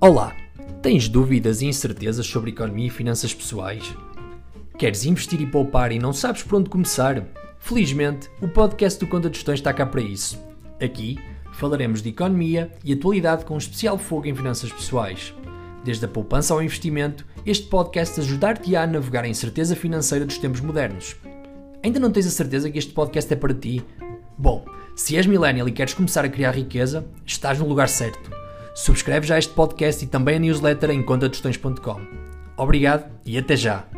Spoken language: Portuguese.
Olá! Tens dúvidas e incertezas sobre economia e finanças pessoais? Queres investir e poupar e não sabes por onde começar? Felizmente, o podcast do Conta de está cá para isso. Aqui falaremos de economia e atualidade com um especial foco em finanças pessoais. Desde a poupança ao investimento, este podcast ajudar-te-á a navegar a incerteza financeira dos tempos modernos. Ainda não tens a certeza que este podcast é para ti? Bom, se és millennial e queres começar a criar riqueza, estás no lugar certo. Subscreve já este podcast e também a newsletter em contadestões.com. Obrigado e até já!